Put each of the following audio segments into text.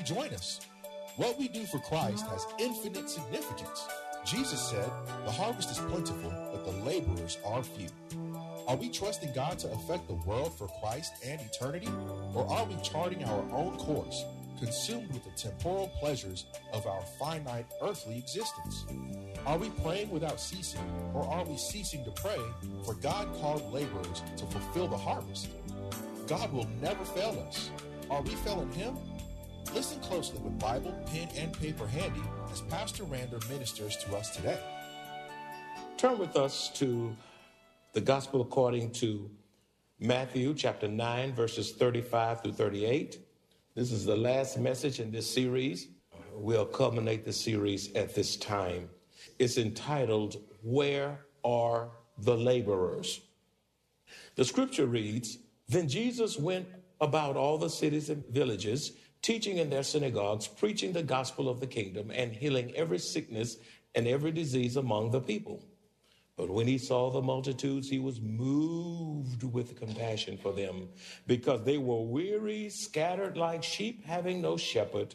you join us. What we do for Christ has infinite significance. Jesus said, The harvest is plentiful, but the laborers are few. Are we trusting God to affect the world for Christ and eternity? Or are we charting our own course, consumed with the temporal pleasures of our finite earthly existence? Are we praying without ceasing, or are we ceasing to pray for God called laborers to fulfill the harvest? God will never fail us. Are we failing Him? Listen closely with Bible, pen, and paper handy as Pastor Rander ministers to us today. Turn with us to the Gospel according to Matthew chapter 9, verses 35 through 38. This is the last message in this series. Uh, we'll culminate the series at this time. It's entitled, Where Are the Laborers? The scripture reads Then Jesus went about all the cities and villages, teaching in their synagogues, preaching the gospel of the kingdom, and healing every sickness and every disease among the people. But when he saw the multitudes, he was moved with compassion for them, because they were weary, scattered like sheep, having no shepherd.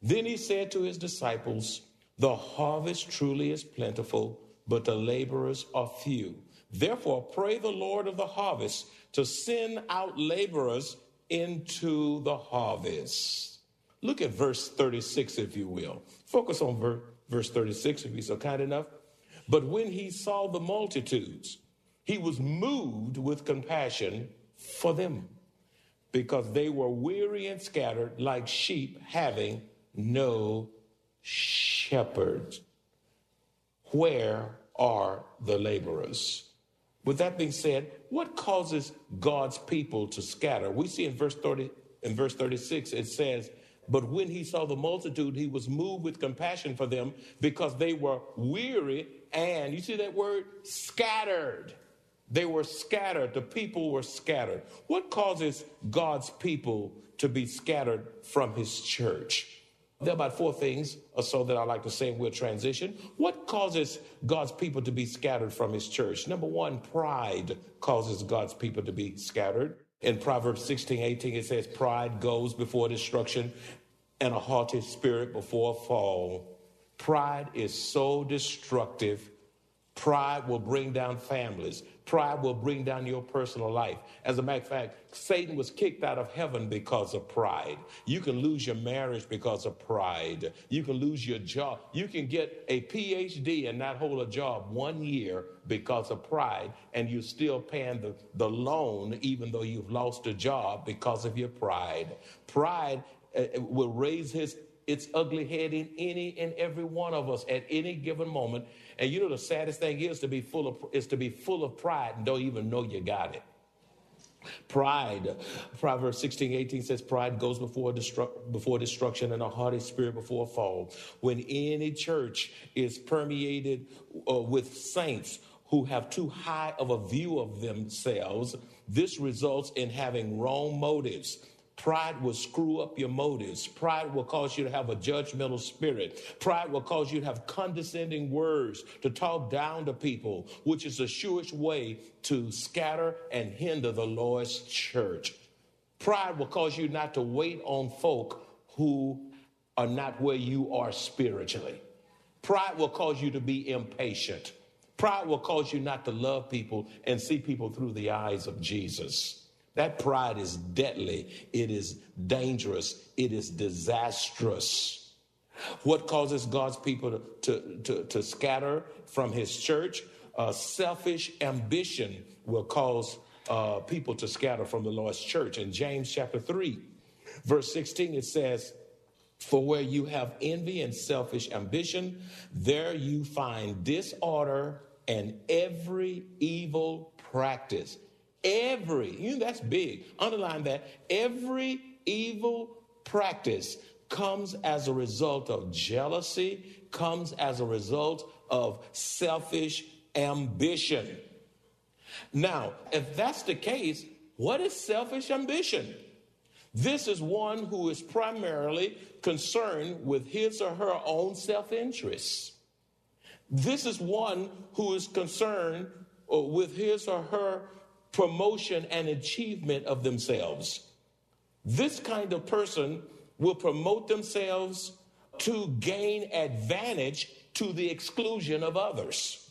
Then he said to his disciples, The harvest truly is plentiful, but the laborers are few. Therefore, pray the Lord of the harvest to send out laborers into the harvest. Look at verse 36, if you will. Focus on ver- verse 36, if you're so kind enough. But when he saw the multitudes, he was moved with compassion for them because they were weary and scattered like sheep having no shepherd. Where are the laborers? With that being said, what causes God's people to scatter? We see in verse 30 in verse 36 it says, "But when he saw the multitude, he was moved with compassion for them because they were weary and you see that word scattered. They were scattered. The people were scattered. What causes God's people to be scattered from his church? There are about four things or so that I like to say, and we'll transition. What causes God's people to be scattered from his church? Number one, pride causes God's people to be scattered. In Proverbs 16, 18, it says, Pride goes before destruction, and a haughty spirit before a fall. Pride is so destructive. Pride will bring down families. Pride will bring down your personal life. As a matter of fact, Satan was kicked out of heaven because of pride. You can lose your marriage because of pride. You can lose your job. You can get a PhD and not hold a job one year because of pride, and you're still paying the, the loan even though you've lost a job because of your pride. Pride uh, will raise his its ugly head in any and every one of us at any given moment. And you know the saddest thing is to be full of is to be full of pride and don't even know you got it. Pride, Proverbs 16, 18 says, Pride goes before, destru- before destruction and a haughty spirit before a fall. When any church is permeated uh, with saints who have too high of a view of themselves, this results in having wrong motives Pride will screw up your motives. Pride will cause you to have a judgmental spirit. Pride will cause you to have condescending words, to talk down to people, which is the surest way to scatter and hinder the Lord's church. Pride will cause you not to wait on folk who are not where you are spiritually. Pride will cause you to be impatient. Pride will cause you not to love people and see people through the eyes of Jesus. That pride is deadly. It is dangerous. It is disastrous. What causes God's people to, to, to, to scatter from his church? Uh, selfish ambition will cause uh, people to scatter from the Lord's church. In James chapter 3, verse 16, it says, For where you have envy and selfish ambition, there you find disorder and every evil practice. Every, you know, that's big. Underline that. Every evil practice comes as a result of jealousy, comes as a result of selfish ambition. Now, if that's the case, what is selfish ambition? This is one who is primarily concerned with his or her own self interest. This is one who is concerned uh, with his or her promotion and achievement of themselves. This kind of person will promote themselves to gain advantage to the exclusion of others.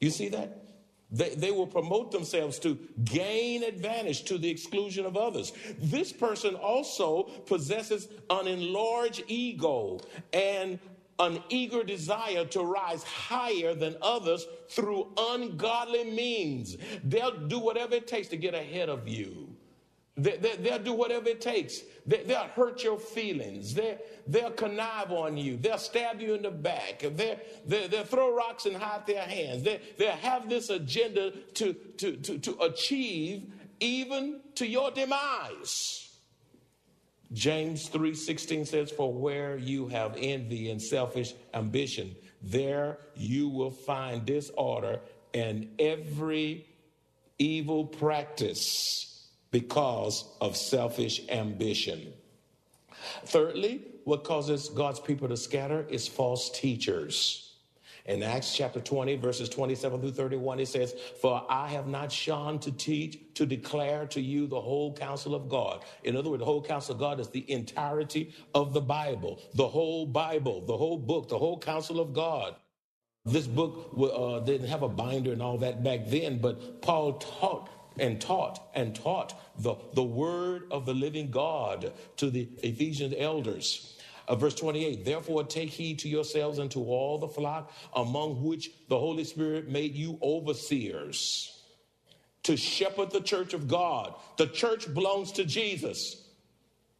You see that? They, they will promote themselves to gain advantage to the exclusion of others. This person also possesses an enlarged ego and an eager desire to rise higher than others through ungodly means. They'll do whatever it takes to get ahead of you. They, will do whatever it takes. They, will hurt your feelings. They, will connive on you. They'll stab you in the back. They'll, they, will throw rocks and hide their hands. They, they'll have this agenda to, to, to, to achieve even to your demise. James 3:16 says for where you have envy and selfish ambition there you will find disorder and every evil practice because of selfish ambition. Thirdly, what causes God's people to scatter is false teachers. In Acts chapter 20, verses 27 through 31, it says, For I have not shone to teach, to declare to you the whole counsel of God. In other words, the whole counsel of God is the entirety of the Bible, the whole Bible, the whole book, the whole counsel of God. This book uh, didn't have a binder and all that back then, but Paul taught and taught and taught the, the word of the living God to the Ephesian elders. Uh, verse 28 Therefore, take heed to yourselves and to all the flock among which the Holy Spirit made you overseers to shepherd the church of God. The church belongs to Jesus.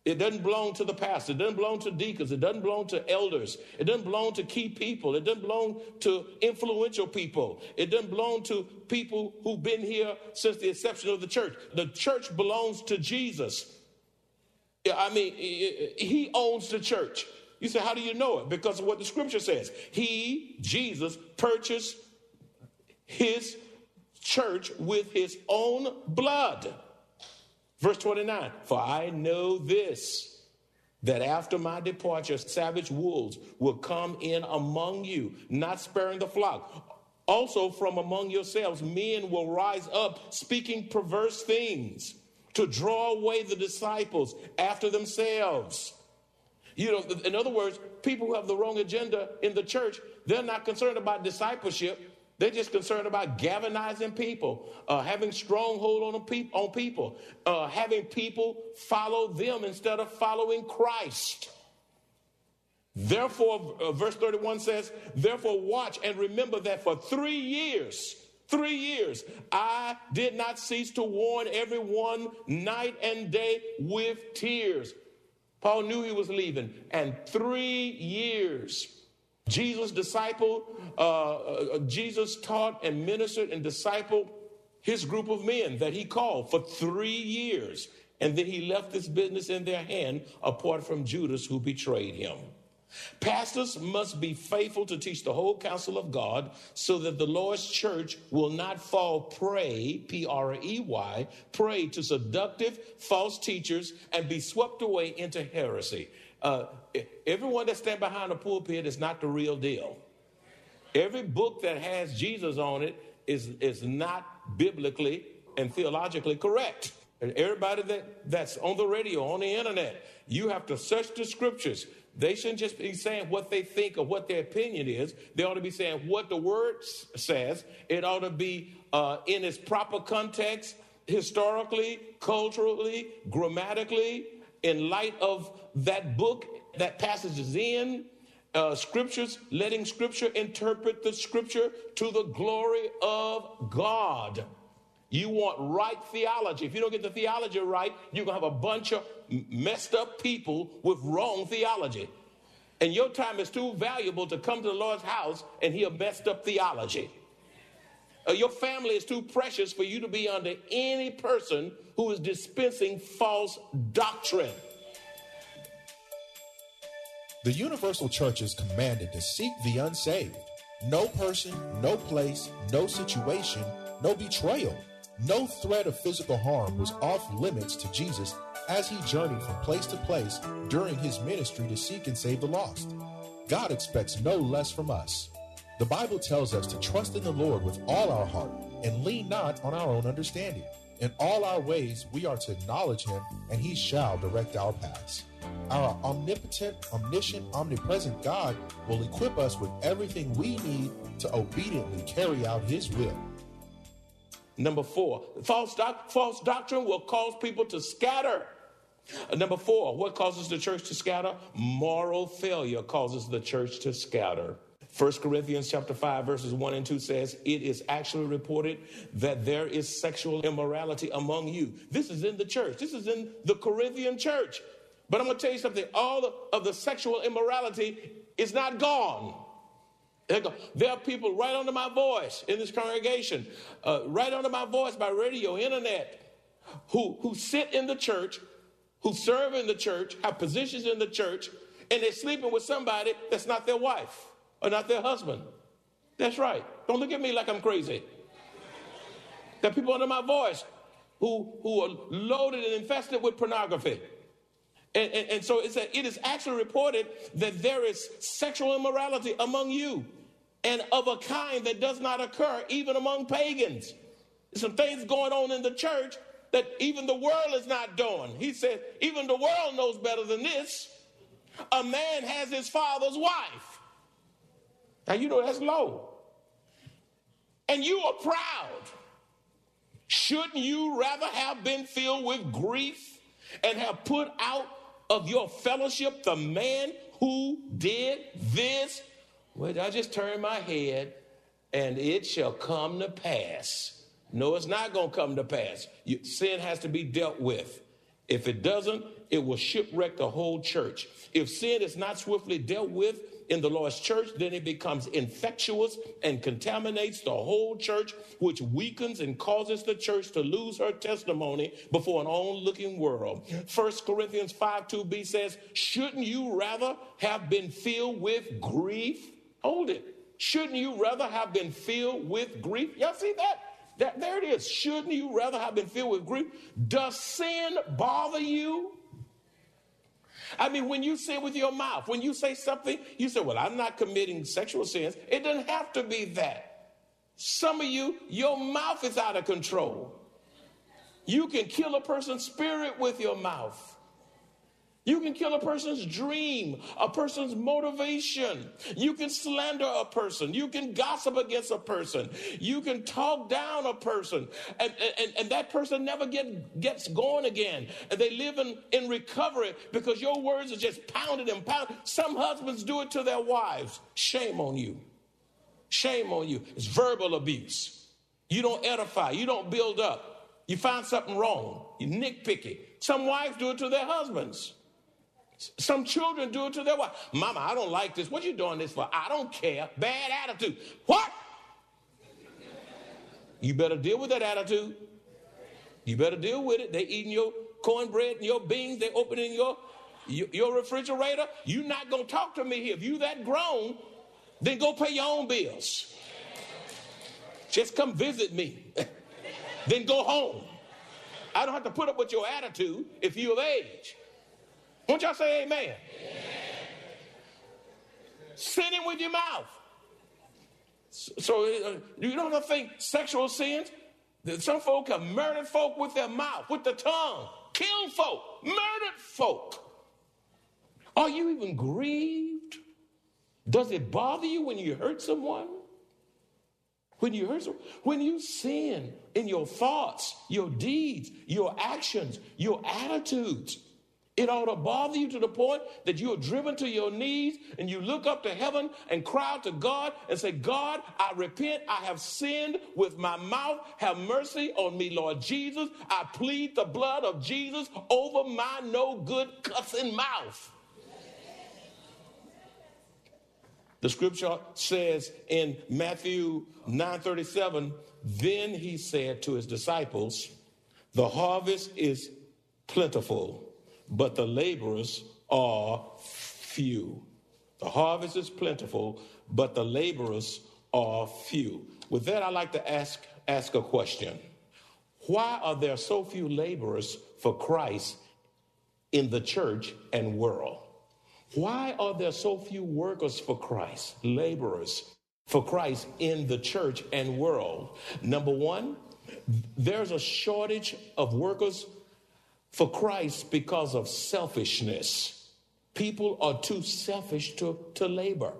It doesn't belong to the pastor. It doesn't belong to deacons. It doesn't belong to elders. It doesn't belong to key people. It doesn't belong to influential people. It doesn't belong to people who've been here since the inception of the church. The church belongs to Jesus. I mean, he owns the church. You say, how do you know it? Because of what the scripture says. He, Jesus, purchased his church with his own blood. Verse 29 For I know this, that after my departure, savage wolves will come in among you, not sparing the flock. Also, from among yourselves, men will rise up speaking perverse things to draw away the disciples after themselves. You know, in other words, people who have the wrong agenda in the church, they're not concerned about discipleship. They're just concerned about galvanizing people, uh, having stronghold on, pe- on people, uh, having people follow them instead of following Christ. Therefore, uh, verse 31 says, Therefore, watch and remember that for three years, Three years. I did not cease to warn everyone night and day with tears. Paul knew he was leaving. And three years. Jesus disciple, uh, uh, Jesus taught and ministered and discipled his group of men that he called for three years. And then he left this business in their hand apart from Judas who betrayed him. Pastors must be faithful to teach the whole counsel of God so that the Lord's church will not fall prey, P R E Y, prey to seductive false teachers and be swept away into heresy. Uh, everyone that stand behind a pulpit is not the real deal. Every book that has Jesus on it is, is not biblically and theologically correct. And everybody that, that's on the radio, on the internet, you have to search the scriptures they shouldn't just be saying what they think or what their opinion is. They ought to be saying what the word says. It ought to be uh, in its proper context, historically, culturally, grammatically, in light of that book that passage is in. Uh, scriptures, letting scripture interpret the scripture to the glory of God. You want right theology. If you don't get the theology right, you're going to have a bunch of messed up people with wrong theology. And your time is too valuable to come to the Lord's house and hear messed up theology. Uh, your family is too precious for you to be under any person who is dispensing false doctrine. The universal church is commanded to seek the unsaved. No person, no place, no situation, no betrayal, no threat of physical harm was off limits to Jesus as he journeyed from place to place during his ministry to seek and save the lost. God expects no less from us. The Bible tells us to trust in the Lord with all our heart and lean not on our own understanding. In all our ways, we are to acknowledge him, and he shall direct our paths. Our omnipotent, omniscient, omnipresent God will equip us with everything we need to obediently carry out his will. Number four, false, doc- false doctrine will cause people to scatter. Uh, number four, what causes the church to scatter? Moral failure causes the church to scatter. 1 Corinthians chapter 5 verses 1 and 2 says, It is actually reported that there is sexual immorality among you. This is in the church. This is in the Corinthian church. But I'm going to tell you something. All of the sexual immorality is not gone. There are people right under my voice in this congregation, uh, right under my voice by radio, internet, who, who sit in the church, who serve in the church, have positions in the church, and they're sleeping with somebody that's not their wife or not their husband. That's right. Don't look at me like I'm crazy. There are people under my voice who, who are loaded and infested with pornography. And, and, and so it's a, it is actually reported that there is sexual immorality among you and of a kind that does not occur even among pagans. Some things going on in the church that even the world is not doing. He said, even the world knows better than this. A man has his father's wife. Now, you know that's low. And you are proud. Shouldn't you rather have been filled with grief and have put out of your fellowship the man who did this? Well, I just turn my head and it shall come to pass. No, it's not going to come to pass. You, sin has to be dealt with. If it doesn't, it will shipwreck the whole church. If sin is not swiftly dealt with, in the Lord's church, then it becomes infectious and contaminates the whole church, which weakens and causes the church to lose her testimony before an onlooking world. 1 Corinthians 5 2b says, Shouldn't you rather have been filled with grief? Hold it. Shouldn't you rather have been filled with grief? Y'all see that? that there it is. Shouldn't you rather have been filled with grief? Does sin bother you? I mean, when you say with your mouth, when you say something, you say, Well, I'm not committing sexual sins. It doesn't have to be that. Some of you, your mouth is out of control. You can kill a person's spirit with your mouth. You can kill a person's dream, a person's motivation. You can slander a person. You can gossip against a person. You can talk down a person. And, and, and that person never get, gets going again. And they live in, in recovery because your words are just pounded and pounded. Some husbands do it to their wives. Shame on you. Shame on you. It's verbal abuse. You don't edify. You don't build up. You find something wrong. You nitpicky. Some wives do it to their husbands. Some children do it to their wife. Mama, I don't like this. What you doing this for? I don't care. Bad attitude. What? You better deal with that attitude. You better deal with it. They eating your cornbread and your beans. They opening your your refrigerator. You not gonna talk to me here. If you that grown, then go pay your own bills. Just come visit me. then go home. I don't have to put up with your attitude if you're of age. Won't y'all say amen? amen. Sinning with your mouth. So uh, you don't think sexual sins? Some folk have murdered folk with their mouth, with the tongue, killed folk, murdered folk. Are you even grieved? Does it bother you when you hurt someone? When you hurt someone? When you sin in your thoughts, your deeds, your actions, your attitudes, it ought to bother you to the point that you are driven to your knees and you look up to heaven and cry out to God and say, God, I repent. I have sinned with my mouth. Have mercy on me, Lord Jesus. I plead the blood of Jesus over my no good cussing mouth. The scripture says in Matthew 9:37, then he said to his disciples, the harvest is plentiful, but the laborers are few. The harvest is plentiful, but the laborers are few. With that, I'd like to ask, ask a question. Why are there so few laborers for Christ in the church and world? Why are there so few workers for Christ, laborers for Christ in the church and world? Number one, there's a shortage of workers for Christ because of selfishness. People are too selfish to, to labor.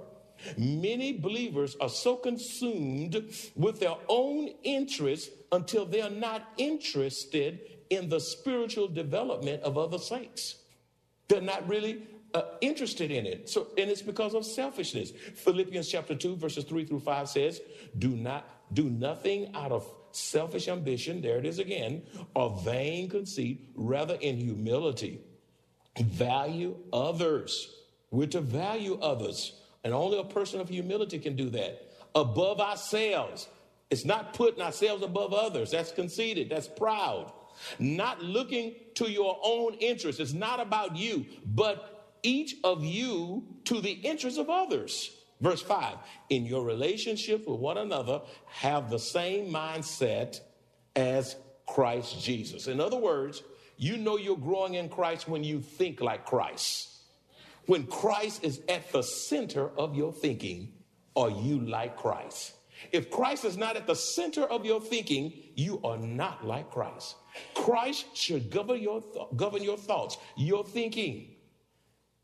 Many believers are so consumed with their own interests until they're not interested in the spiritual development of other saints. They're not really uh, interested in it. So, and it's because of selfishness. Philippians chapter 2, verses 3 through 5 says, Do not do nothing out of selfish ambition, there it is again, or vain conceit, rather in humility. Value others. We're to value others. And only a person of humility can do that. Above ourselves. It's not putting ourselves above others. That's conceited. That's proud. Not looking to your own interests. It's not about you, but each of you to the interests of others. Verse 5 In your relationship with one another, have the same mindset as Christ Jesus. In other words, you know you're growing in Christ when you think like Christ. When Christ is at the center of your thinking, are you like Christ? If Christ is not at the center of your thinking, you are not like Christ. Christ should govern your, th- govern your thoughts, your thinking.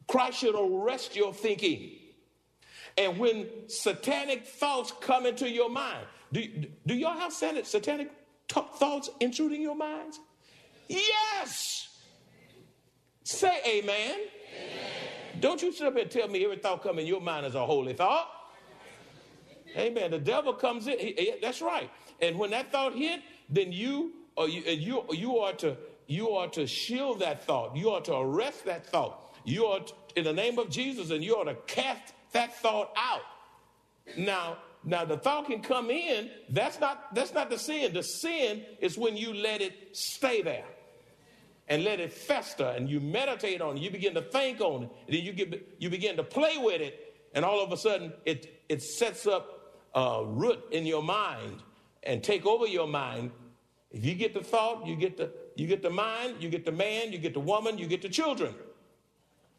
Christ should arrest your thinking. And when satanic thoughts come into your mind, do, do y'all have satanic t- thoughts intruding your minds? Yes. Say amen. amen. Don't you sit up and tell me every thought come in your mind is a holy thought. Amen. The devil comes in. He, he, that's right. And when that thought hit, then you or you you you are to you are to shield that thought. You are to arrest that thought. You are to, in the name of Jesus, and you are to cast that thought out. Now, now the thought can come in. That's not that's not the sin. The sin is when you let it stay there and let it fester and you meditate on it. You begin to think on it. And then you get you begin to play with it, and all of a sudden it it sets up a root in your mind and take over your mind. If you get the thought, you get the you get the mind, you get the man, you get the woman, you get the children.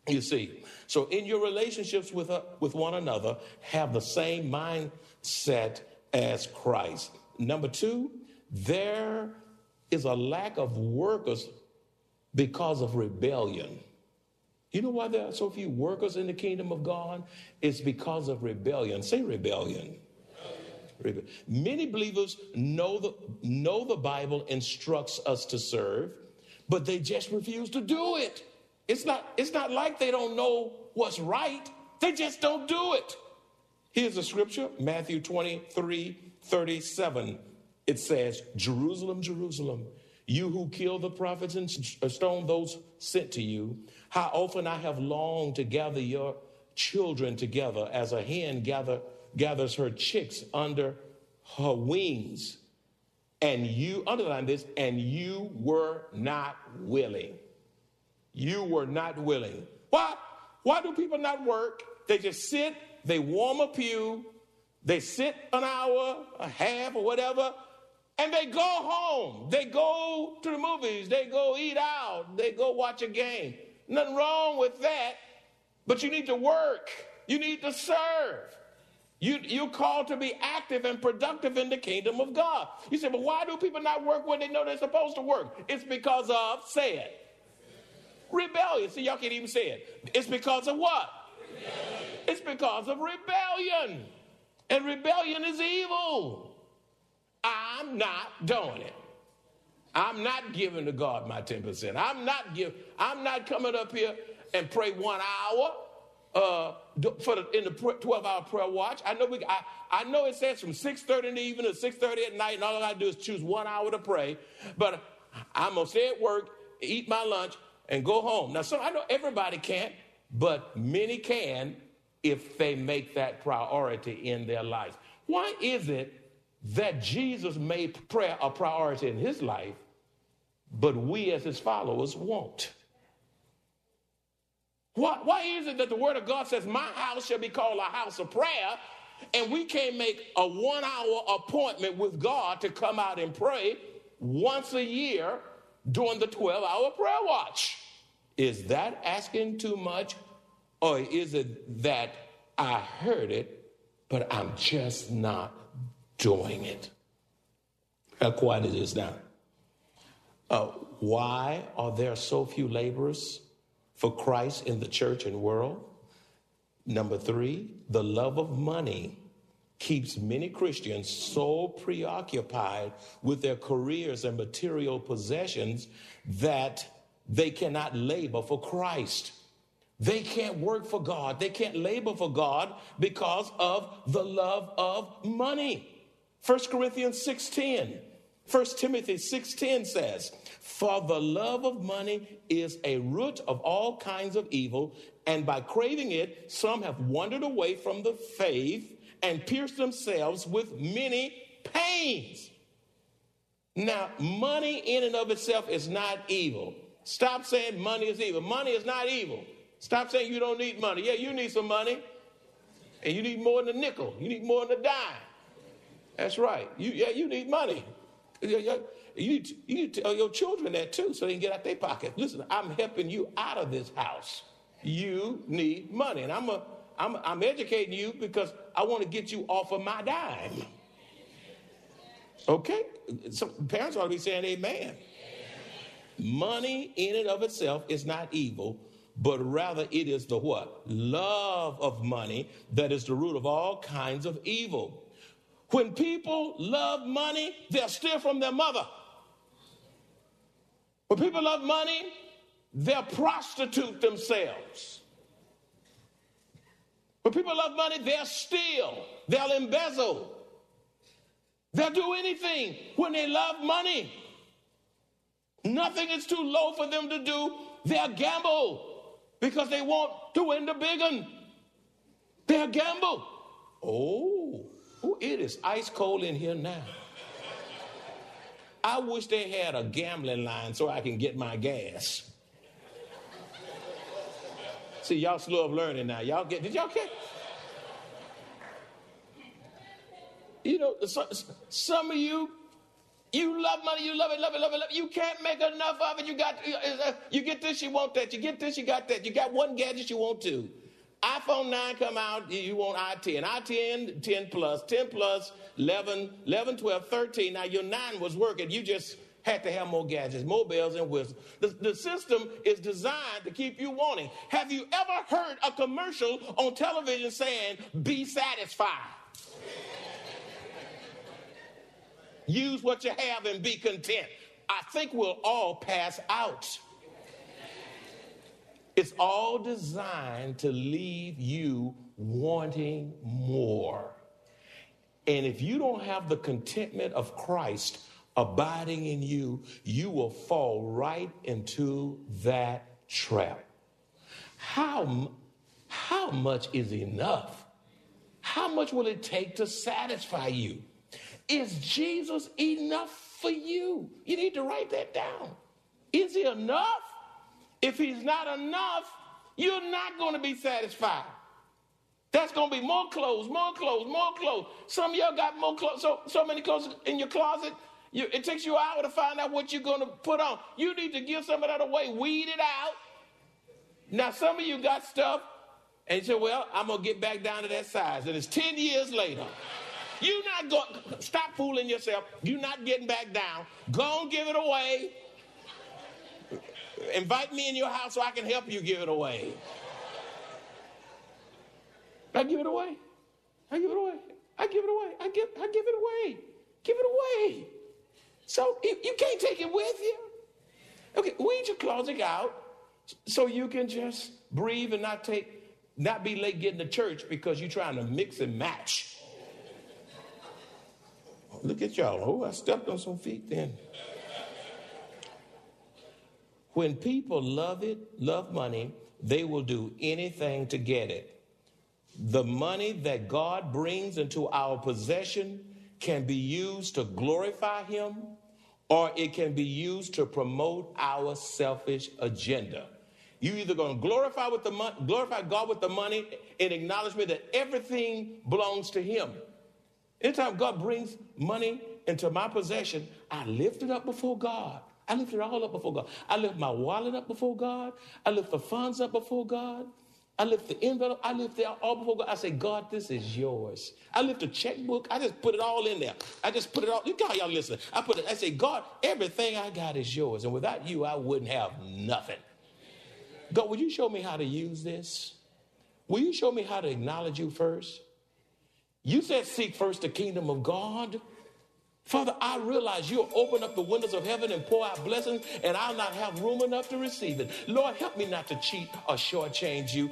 You see, so in your relationships with, uh, with one another, have the same mindset as Christ. Number two, there is a lack of workers because of rebellion. You know why there are so few workers in the kingdom of God? It's because of rebellion. Say rebellion. rebellion. Many believers know the, know the Bible instructs us to serve, but they just refuse to do it. It's not, it's not like they don't know what's right. They just don't do it. Here's a scripture, Matthew 23, 37. It says, Jerusalem, Jerusalem, you who kill the prophets and uh, stone those sent to you, how often I have longed to gather your children together as a hen gather, gathers her chicks under her wings. And you, underline this, and you were not willing. You were not willing. Why? Why do people not work? They just sit, they warm a pew, they sit an hour, a half, or whatever, and they go home. They go to the movies, they go eat out, they go watch a game. Nothing wrong with that, but you need to work, you need to serve. You, you're called to be active and productive in the kingdom of God. You say, but why do people not work when they know they're supposed to work? It's because of, say it, Rebellion. See, y'all can't even say it. It's because of what? Rebellion. It's because of rebellion. And rebellion is evil. I'm not doing it. I'm not giving to God my 10%. I'm not give, I'm not coming up here and pray one hour uh, for the, in the 12 hour prayer watch. I know we, I, I know it says from 6.30 in the evening to 6.30 at night, and all I gotta do is choose one hour to pray. But I'm gonna stay at work, eat my lunch, and go home. Now, so I know everybody can't, but many can if they make that priority in their life. Why is it that Jesus made prayer a priority in his life, but we as his followers won't? Why, why is it that the word of God says, My house shall be called a house of prayer, and we can't make a one hour appointment with God to come out and pray once a year during the 12 hour prayer watch? Is that asking too much? Or is it that I heard it, but I'm just not doing it? How quiet it is now. Uh, why are there so few laborers for Christ in the church and world? Number three, the love of money keeps many Christians so preoccupied with their careers and material possessions that they cannot labor for Christ. They can't work for God. They can't labor for God because of the love of money. 1 Corinthians 6:10. 1 Timothy 6:10 says, "For the love of money is a root of all kinds of evil, and by craving it, some have wandered away from the faith and pierced themselves with many pains." Now, money in and of itself is not evil. Stop saying money is evil. Money is not evil. Stop saying you don't need money. Yeah, you need some money. And you need more than a nickel. You need more than a dime. That's right. You, yeah, you need money. You need, to, you need to tell your children that too so they can get out their pocket. Listen, I'm helping you out of this house. You need money. And I'm, a, I'm, I'm educating you because I want to get you off of my dime. Okay? So parents ought to be saying amen. Money in and of itself is not evil, but rather it is the what? Love of money that is the root of all kinds of evil. When people love money, they'll steal from their mother. When people love money, they'll prostitute themselves. When people love money, they'll steal, they'll embezzle, they'll do anything when they love money. Nothing is too low for them to do. They'll gamble because they want to win the big one. They'll gamble. Oh, oh, it is ice cold in here now. I wish they had a gambling line so I can get my gas. See, y'all slow of learning now. Y'all get, did y'all get? You know, some, some of you you love money, you love it, love it, love it, love it. You can't make enough of it. You got, you get this, you want that. You get this, you got that. You got one gadget, you want two. iPhone 9 come out, you want i10. i10, 10 plus, 10 plus, 11, 11, 12, 13. Now your 9 was working. You just had to have more gadgets, more bells and whistles. The, the system is designed to keep you wanting. Have you ever heard a commercial on television saying, be satisfied? Use what you have and be content. I think we'll all pass out. It's all designed to leave you wanting more. And if you don't have the contentment of Christ abiding in you, you will fall right into that trap. How, how much is enough? How much will it take to satisfy you? Is Jesus enough for you? You need to write that down. Is he enough? If he's not enough, you're not going to be satisfied. That's going to be more clothes, more clothes, more clothes. Some of y'all got more clothes, so, so many clothes in your closet. You, it takes you an hour to find out what you're going to put on. You need to give some of that away, weed it out. Now, some of you got stuff, and you say, Well, I'm going to get back down to that size. And it's 10 years later. You're not going, stop fooling yourself. You're not getting back down. Go and give it away. Invite me in your house so I can help you give it away. I give it away. I give it away. I give it away. I give, I give it away. Give it away. So you, you can't take it with you. Okay, weed your closet out so you can just breathe and not take, not be late getting to church because you're trying to mix and match. Oh, look at y'all. Oh, I stepped on some feet then. When people love it, love money, they will do anything to get it. The money that God brings into our possession can be used to glorify Him or it can be used to promote our selfish agenda. You either going to glorify with the money, glorify God with the money in acknowledgement that everything belongs to Him. Anytime God brings money into my possession, I lift it up before God. I lift it all up before God. I lift my wallet up before God. I lift the funds up before God. I lift the envelope. I lift the all before God. I say, God, this is yours. I lift the checkbook. I just put it all in there. I just put it all. You got y'all listen. I put it. I say, God, everything I got is yours, and without you, I wouldn't have nothing. God, would you show me how to use this? Will you show me how to acknowledge you first? You said, seek first the kingdom of God Father, I realize you'll open up the windows of heaven and pour out blessings, and I'll not have room enough to receive it. Lord, help me not to cheat or shortchange you.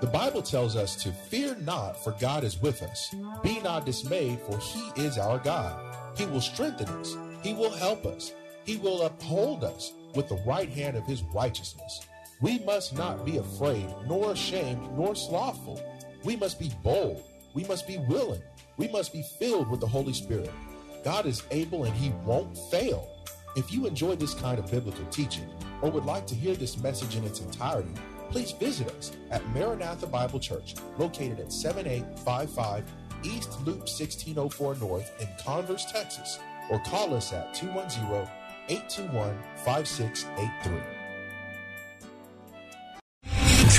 The Bible tells us to fear not, for God is with us. Be not dismayed, for he is our God. He will strengthen us, he will help us, he will uphold us with the right hand of his righteousness. We must not be afraid, nor ashamed, nor slothful. We must be bold, we must be willing we must be filled with the Holy Spirit. God is able and He won't fail. If you enjoy this kind of biblical teaching or would like to hear this message in its entirety, please visit us at Maranatha Bible Church, located at 7855 East Loop 1604 North in Converse, Texas, or call us at 210 821 5683.